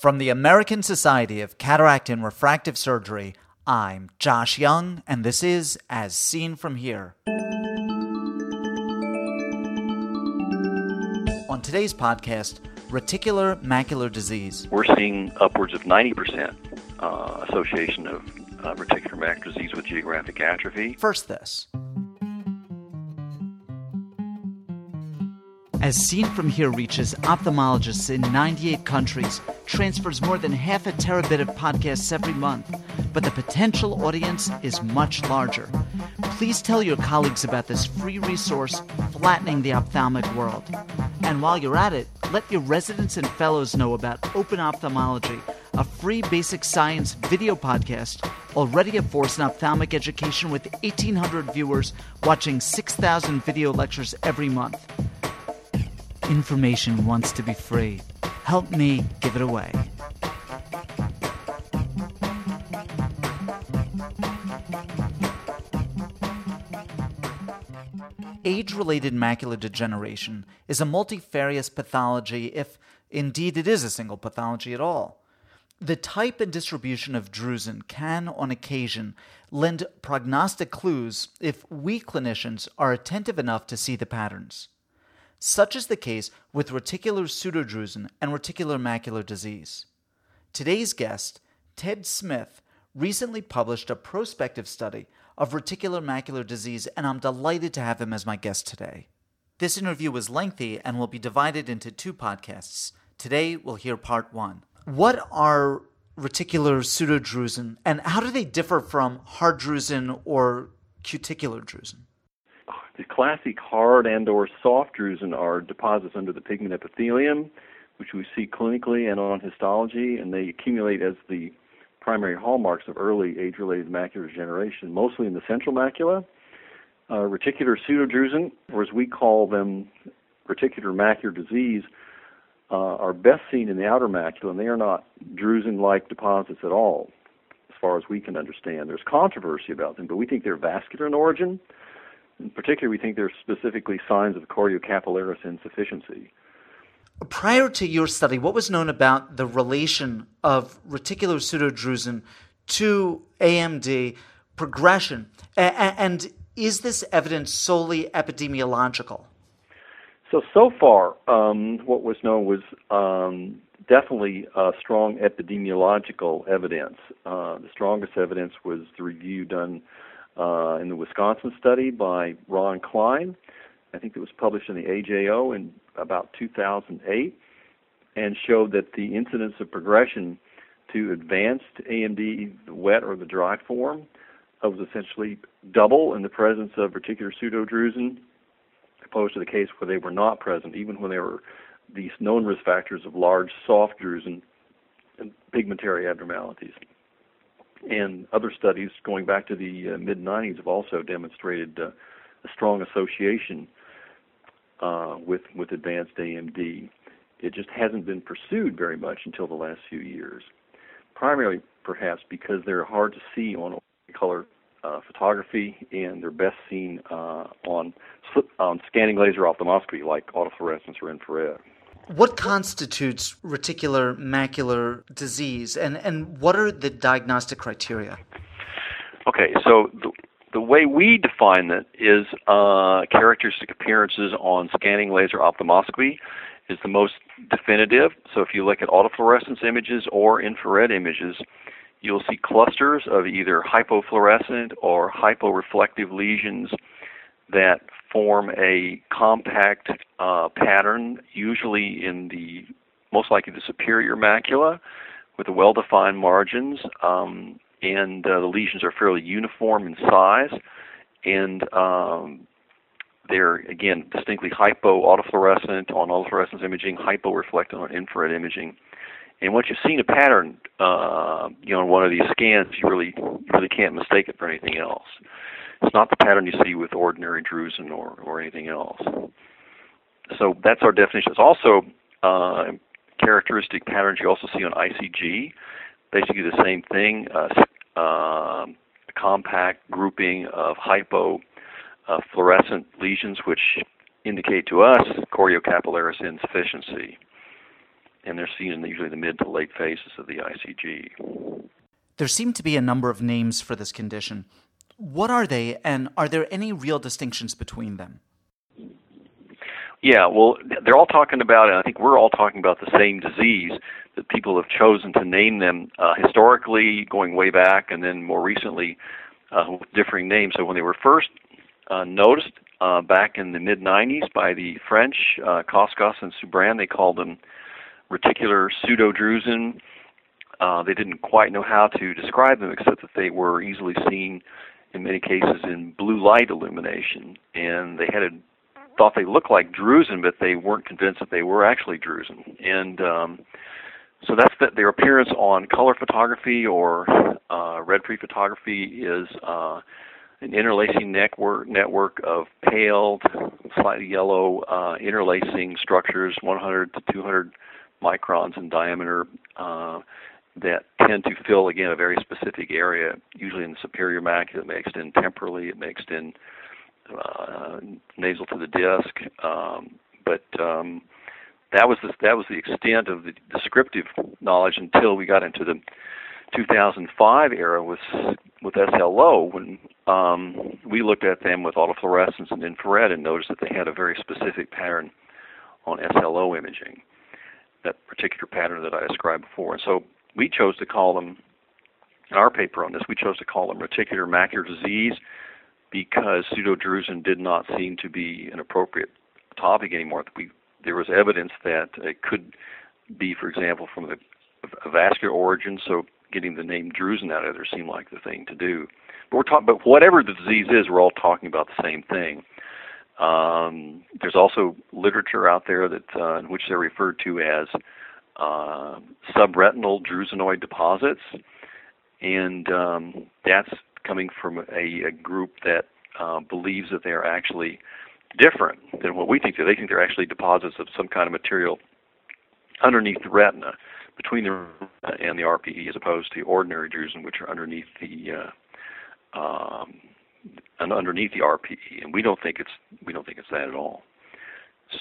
From the American Society of Cataract and Refractive Surgery, I'm Josh Young, and this is As Seen From Here. On today's podcast, reticular macular disease. We're seeing upwards of 90% uh, association of uh, reticular macular disease with geographic atrophy. First, this. As Seen From Here reaches ophthalmologists in 98 countries, transfers more than half a terabit of podcasts every month, but the potential audience is much larger. Please tell your colleagues about this free resource, Flattening the Ophthalmic World. And while you're at it, let your residents and fellows know about Open Ophthalmology, a free basic science video podcast already a force in ophthalmic education with 1,800 viewers watching 6,000 video lectures every month information wants to be free. Help me give it away. Age related macular degeneration is a multifarious pathology, if indeed it is a single pathology at all. The type and distribution of drusen can, on occasion, lend prognostic clues if we clinicians are attentive enough to see the patterns. Such is the case with reticular pseudodrusen and reticular macular disease. Today's guest, Ted Smith, recently published a prospective study of reticular macular disease, and I'm delighted to have him as my guest today. This interview was lengthy and will be divided into two podcasts. Today, we'll hear part one. What are reticular pseudodrusen, and how do they differ from hard drusen or cuticular drusen? The classic hard and or soft drusen are deposits under the pigment epithelium, which we see clinically and on histology, and they accumulate as the primary hallmarks of early age-related macular degeneration, mostly in the central macula. Uh, reticular pseudodrusen, or as we call them, reticular macular disease, uh, are best seen in the outer macula, and they are not drusen-like deposits at all, as far as we can understand. There's controversy about them, but we think they're vascular in origin. In particular, we think there's specifically signs of choriocapillaris insufficiency. Prior to your study, what was known about the relation of reticular pseudodrusen to AMD progression? And is this evidence solely epidemiological? So, so far, um, what was known was um, definitely uh, strong epidemiological evidence. Uh, the strongest evidence was the review done uh, in the Wisconsin study by Ron Klein. I think it was published in the AJO in about 2008 and showed that the incidence of progression to advanced AMD, the wet or the dry form, was essentially double in the presence of reticular pseudodrusen opposed to the case where they were not present, even when there were these known risk factors of large soft drusen and pigmentary abnormalities and other studies going back to the uh, mid 90s have also demonstrated uh, a strong association uh, with with advanced AMD. It just hasn't been pursued very much until the last few years, primarily perhaps because they're hard to see on color uh, photography and they're best seen uh, on on scanning laser ophthalmoscopy like autofluorescence or infrared. What constitutes reticular macular disease, and, and what are the diagnostic criteria? Okay, so the, the way we define it is uh, characteristic appearances on scanning laser ophthalmoscopy is the most definitive. So if you look at autofluorescence images or infrared images, you'll see clusters of either hypofluorescent or hyporeflective lesions that form a compact uh, pattern, usually in the most likely the superior macula, with well-defined margins, um, and uh, the lesions are fairly uniform in size, and um, they're again distinctly hypo autofluorescent on autofluorescence imaging, hyporeflectant on infrared imaging. And once you've seen a pattern, uh, you know, in one of these scans, you really, you really can't mistake it for anything else. It's not the pattern you see with ordinary drusen or, or anything else. So that's our definition. It's also uh, characteristic patterns you also see on ICG. Basically the same thing, uh, uh, compact grouping of hypo uh, fluorescent lesions which indicate to us choriocapillaris insufficiency. and they're seen in usually the mid to late phases of the ICG. There seem to be a number of names for this condition. What are they, and are there any real distinctions between them? Yeah, well, they're all talking about, and I think we're all talking about the same disease that people have chosen to name them uh, historically, going way back, and then more recently uh, with differing names. So when they were first uh, noticed uh, back in the mid 90s by the French, uh, Coscas and Soubrane, they called them reticular pseudodrusen. Uh, they didn't quite know how to describe them except that they were easily seen in many cases in blue light illumination, and they had a thought they looked like drusen, but they weren't convinced that they were actually drusen. And um, so that's that. Their appearance on color photography or uh, red free photography is uh, an interlacing network network of paled, slightly yellow uh, interlacing structures, 100 to 200 microns in diameter. That tend to fill again a very specific area, usually in the superior macula. It may extend temporally. It may extend uh, nasal to the disc. Um, but um, that was the, that was the extent of the descriptive knowledge until we got into the 2005 era with with SLO when um, we looked at them with autofluorescence and infrared and noticed that they had a very specific pattern on SLO imaging, that particular pattern that I described before. And so we chose to call them, in our paper on this, we chose to call them reticular macular disease because pseudodrusen did not seem to be an appropriate topic anymore. We, there was evidence that it could be, for example, from the, vascular origin, so getting the name drusen out of there seemed like the thing to do. But we're talking, but whatever the disease is, we're all talking about the same thing. Um, there's also literature out there that uh, in which they're referred to as uh, subretinal drusenoid deposits, and um, that's coming from a, a group that uh, believes that they are actually different than what we think. They think they're actually deposits of some kind of material underneath the retina, between the retina and the RPE, as opposed to ordinary drusen, which are underneath the uh, um, and underneath the RPE. And we don't think it's we don't think it's that at all.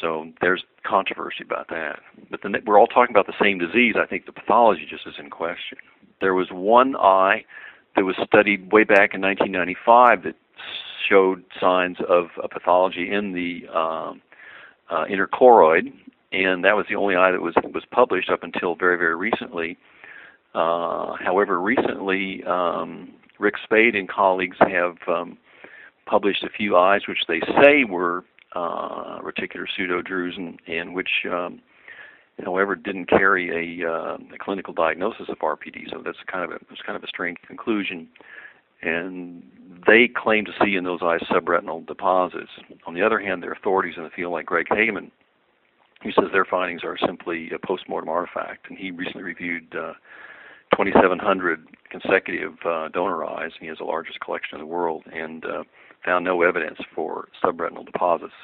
So there's controversy about that. But then we're all talking about the same disease. I think the pathology just is in question. There was one eye that was studied way back in 1995 that showed signs of a pathology in the um, uh, interchloroid, and that was the only eye that was was published up until very very recently. Uh, however, recently um, Rick Spaide and colleagues have um, published a few eyes which they say were uh, reticular pseudodrusen, and which, um, however, didn't carry a, uh, a clinical diagnosis of RPD. So that's kind of a that's kind of a strange conclusion. And they claim to see in those eyes subretinal deposits. On the other hand, there are authorities in the field like Greg Hageman, who says their findings are simply a postmortem artifact. And he recently reviewed uh, 2,700 consecutive uh, donor eyes, and he has the largest collection in the world. And uh, found no evidence for subretinal deposits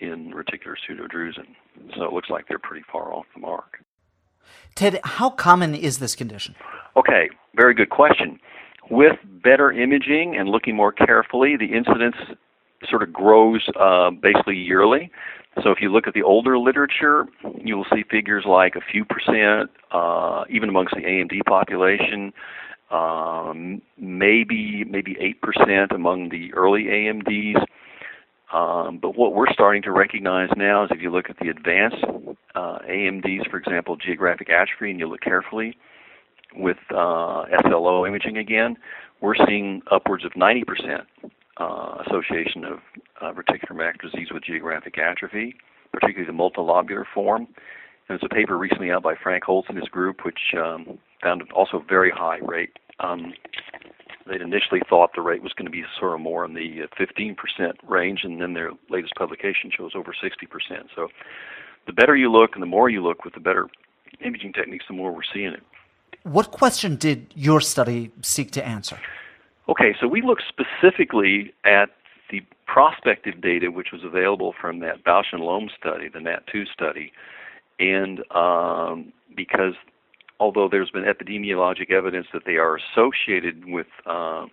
in reticular pseudodrusen. So it looks like they're pretty far off the mark. Ted, how common is this condition? Okay, very good question. With better imaging and looking more carefully, the incidence sort of grows uh, basically yearly. So if you look at the older literature, you will see figures like a few percent, uh, even amongst the AMD population, um, maybe maybe eight percent among the early AMDs. Um, but what we're starting to recognize now is if you look at the advanced uh, AMDs, for example, geographic atrophy, and you look carefully with uh, SLO imaging again, we're seeing upwards of 90% uh, association of uh, reticular macular disease with geographic atrophy, particularly the multilobular form. And there's a paper recently out by Frank Holz and his group, which um, found also a very high rate. Um, they'd initially thought the rate was going to be sort of more in the 15% uh, range, and then their latest publication shows over 60%. So the better you look and the more you look with the better imaging techniques, the more we're seeing it. What question did your study seek to answer? Okay, so we looked specifically at the prospective data which was available from that Bausch and Lomb study, the NAT2 study, and um, because although there's been epidemiologic evidence that they are associated with uh,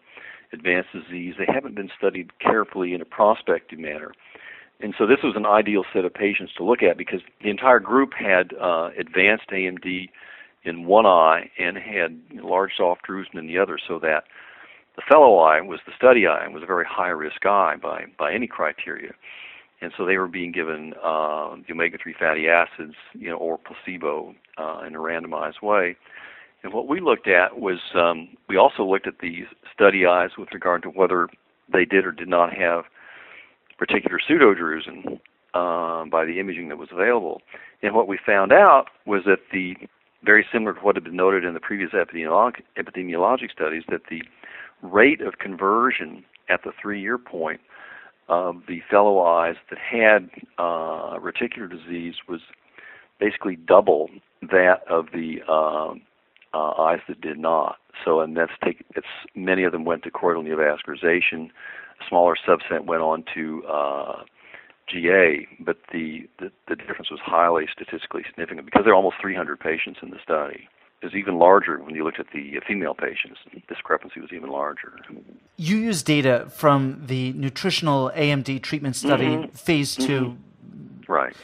advanced disease, they haven't been studied carefully in a prospective manner. And so this was an ideal set of patients to look at because the entire group had uh, advanced AMD in one eye and had large soft drusen in the other, so that the fellow eye was the study eye and was a very high risk eye by by any criteria. And so they were being given uh, the omega-3 fatty acids, you know, or placebo uh, in a randomized way. And what we looked at was um, we also looked at the study eyes with regard to whether they did or did not have reticular pseudodrusen uh, by the imaging that was available. And what we found out was that the very similar to what had been noted in the previous epidemiologic studies, that the rate of conversion at the three-year point of the fellow eyes that had uh, reticular disease was basically double that of the uh, uh, eyes that did not. So, and that's take it's many of them went to choroidal neovascularization. A smaller subset went on to uh, GA, but the, the the difference was highly statistically significant because there are almost 300 patients in the study. It was even larger when you looked at the female patients. The discrepancy was even larger. You use data from the nutritional AMD treatment study, mm-hmm. phase 2 mm-hmm. Right.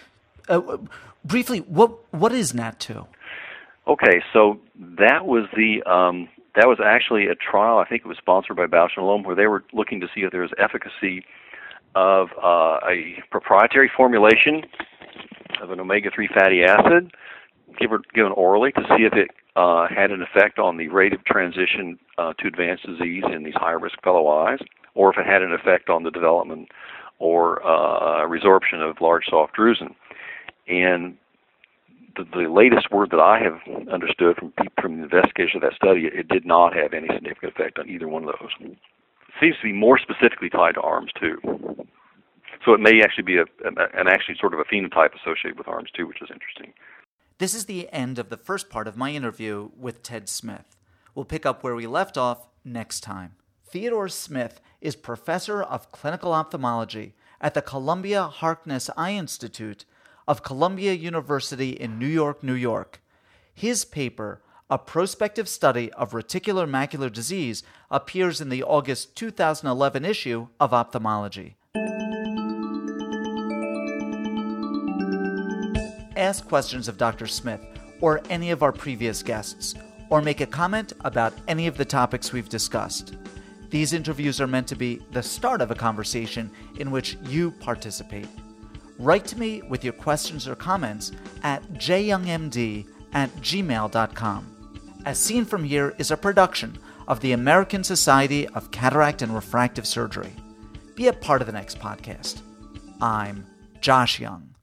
Uh, briefly, what what is NAT2? Okay, so that was the um, that was actually a trial. I think it was sponsored by Bausch and Lomb, where they were looking to see if there was efficacy of uh, a proprietary formulation of an omega-3 fatty acid given, given orally to see if it uh, had an effect on the rate of transition uh, to advanced disease in these high-risk fellow eyes, or if it had an effect on the development or uh, resorption of large soft drusen. And the, the latest word that I have understood from from the investigation of that study, it did not have any significant effect on either one of those. It seems to be more specifically tied to ARMS2. So it may actually be a, an actually sort of a phenotype associated with ARMS2, which is interesting. This is the end of the first part of my interview with Ted Smith. We'll pick up where we left off next time. Theodore Smith is professor of clinical ophthalmology at the Columbia Harkness Eye Institute of Columbia University in New York, New York. His paper, A Prospective Study of Reticular Macular Disease, appears in the August 2011 issue of Ophthalmology. Ask questions of Dr. Smith or any of our previous guests, or make a comment about any of the topics we've discussed. These interviews are meant to be the start of a conversation in which you participate. Write to me with your questions or comments at jyoungmd at gmail.com. As Seen From Here is a production of the American Society of Cataract and Refractive Surgery. Be a part of the next podcast. I'm Josh Young.